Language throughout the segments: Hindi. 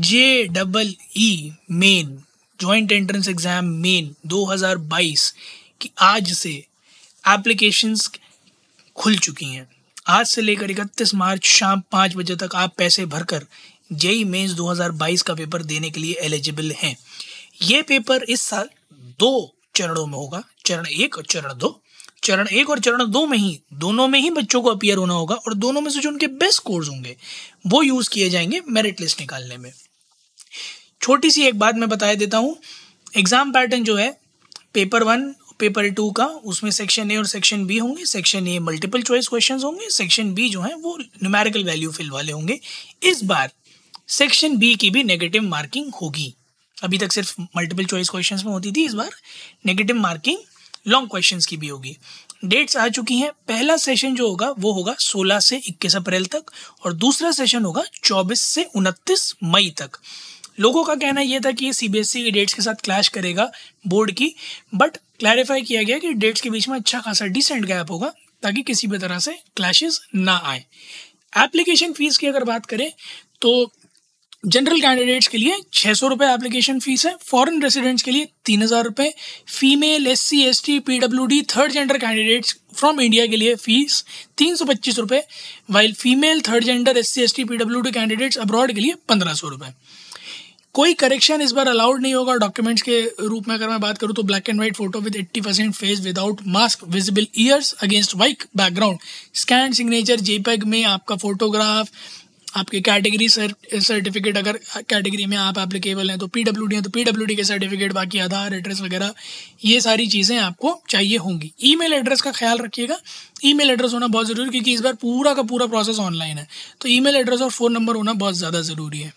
J double E main joint entrance exam main 2022 की आज से एप्लीकेशंस खुल चुकी हैं। आज से लेकर इकतीस मार्च शाम पाँच बजे तक आप पैसे भरकर जेई मेंस 2022 का पेपर देने के लिए एलिजिबल हैं। ये पेपर इस साल दो चरणों में होगा, चरण एक और चरण दो। चरण एक और चरण दो में ही, दोनों में ही बच्चों को अपियर होना होगा और दोनों में से जो उनके बेस्ट कोर्स होंगे, वो यूज़ किए जाएँगे मेरिट लिस्ट निकालने में। छोटी सी एक बात मैं बता देता हूँ। एग्ज़ाम पैटर्न जो है पेपर वन पेपर टू का, उसमें सेक्शन ए और सेक्शन बी होंगे। Section A multiple choice question होंगे। सेक्शन बी जो है, वो न्यूमेरिकल वैल्यू फिल वाले होंगे। इस बार सेक्शन बी की भी नेगेटिव मार्किंग होगी। अभी तक सिर्फ़ मल्टीपल चॉइस क्वेश्चंस में होती थी, इस बार नेगेटिव मार्किंग लॉन्ग क्वेश्चंस की भी होगी। डेट्स आ चुकी हैं। पहला सेशन जो होगा, वो होगा 16 से 21 अप्रैल तक और दूसरा सेशन होगा 24 से 29 मई तक। लोगों का कहना यह था कि ये सीबीएसई की डेट्स के साथ क्लैश करेगा बोर्ड की बट क्लैरिफाई किया गया कि डेट्स के बीच में अच्छा खासा डिसेंट गैप होगा, ताकि किसी भी तरह से क्लैशेस ना आए। एप्लीकेशन फ़ीस की अगर बात करें तो जनरल कैंडिडेट्स के लिए छः सौ रुपये एप्लीकेशन फ़ीस है फॉरेन रेसिडेंट्स के लिए तीन हज़ार रुपये female S C S T P W D third gender candidates from India के लिए फ़ीस तीन सौ पच्चीस रुपये while female third gender S C S T P W D candidates abroad के लिए पंद्रह सौ रुपये कोई करेक्शन इस बार अलाउड नहीं होगा डॉक्यूमेंट्स के रूप में अगर मैं बात करूँ तो black and white photo with eighty percent face without mask visible ears against white background scan signature JPEG में आपका फोटोग्राफ आपके कैटेगरी सर्टिफिकेट अगर कैटेगरी में आप एप्लीकेबल हैं तो पी डब्ल्यू डी है तो पी डब्ल्यू डी के सर्टिफिकेट बाकी आधार एड्रेस वगैरह, ये सारी चीज़ें आपको चाहिए होंगी। ईमेल एड्रेस का ख्याल रखिएगा। ईमेल एड्रेस होना बहुत ज़रूरी क्योंकि इस बार पूरा का पूरा प्रोसेस ऑनलाइन है। तो ईमेल एड्रेस और फ़ोन नंबर होना बहुत ज़्यादा ज़रूरी है।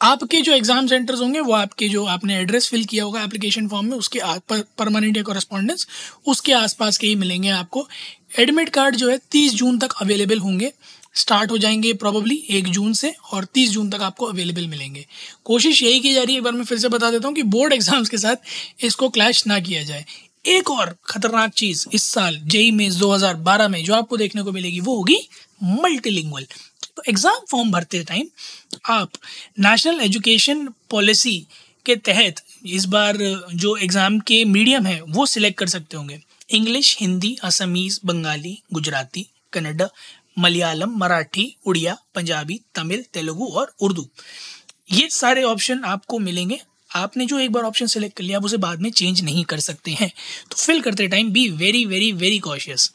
आपके जो एग्ज़ाम सेंटर्स होंगे, वो आपके जो आपने एड्रेस फिल किया होगा एप्लीकेशन फॉर्म में, उसके परमानेंट या कॉरेस्पॉन्डेंस उसके आसपास के ही मिलेंगे आपको। एडमिट कार्ड जो है, तीस जून तक अवेलेबल होंगे। स्टार्ट हो जाएँगे प्रॉबली एक जून से और तीस जून तक आपको अवेलेबल मिलेंगे। कोशिश यही की जा रही है, एक बार मैं फिर से बता देता हूँ कि बोर्ड एग्ज़ाम्स के साथ इसको क्लैश ना किया जाए। एक और खतरनाक चीज़ इस साल, जेई में 2012 में, जो आपको देखने को मिलेगी, वो होगी मल्टीलिंगुअल तो एग्ज़ाम फॉर्म भरते टाइम आप नेशनल एजुकेशन पॉलिसी के तहत इस बार जो एग्ज़ाम के मीडियम है, वो सिलेक्ट कर सकते होंगे। इंग्लिश हिंदी असमीज़ बंगाली गुजराती कन्नडा मलयालम मराठी उड़िया पंजाबी तमिल तेलुगु और उर्दू ये सारे ऑप्शन आपको मिलेंगे। आपने जो एक बार ऑप्शन सेलेक्ट कर लिया, आप उसे बाद में चेंज नहीं कर सकते हैं। तो फिल करते time be very very very cautious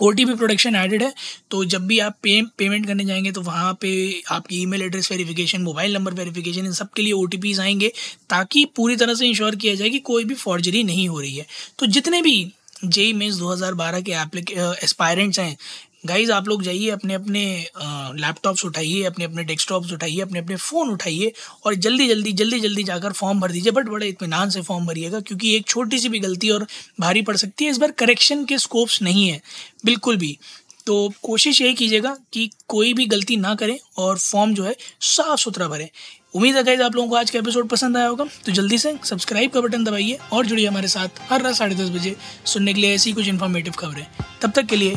O T P protection added है तो जब भी आप पे पेमेंट करने जाएँगे तो वहाँ पे आपकी email address verification mobile number verification इन सब के लिए ओ टी पीज आएँगे, ताकि पूरी तरह से इंश्योर किया जाए कि कोई भी फॉर्जरी नहीं हो रही है। तो जितने भी जेई मेन्स 2012 के एप्लीके एस्पायरेंट्स हैं गाइज़ आप लोग जाइए, अपने अपने लैपटॉप्स उठाइए, अपने अपने डेस्कटॉप्स उठाइए, अपने अपने फ़ोन उठाइए और जल्दी जल्दी जल्दी जल्दी जाकर फॉर्म भर दीजिए। बट बड़े इतमान से फॉर्म भरिएगा क्योंकि एक छोटी सी भी गलती और भारी पड़ सकती है। इस बार करेक्शन के स्कोप्स नहीं है, बिल्कुल भी। तो कोशिश यही कीजिएगा कि कोई भी गलती ना करें और फॉर्म जो है साफ़ सुथरा भरें। उम्मीद है गाइज़ आप लोगों को आज का एपिसोड पसंद आया होगा। तो जल्दी से सब्सक्राइब का बटन दबाइए और जुड़िए हमारे साथ हर रात साढ़े दस बजे सुनने के लिए ऐसी कुछ इन्फॉर्मेटिव खबरें। तब तक के लिए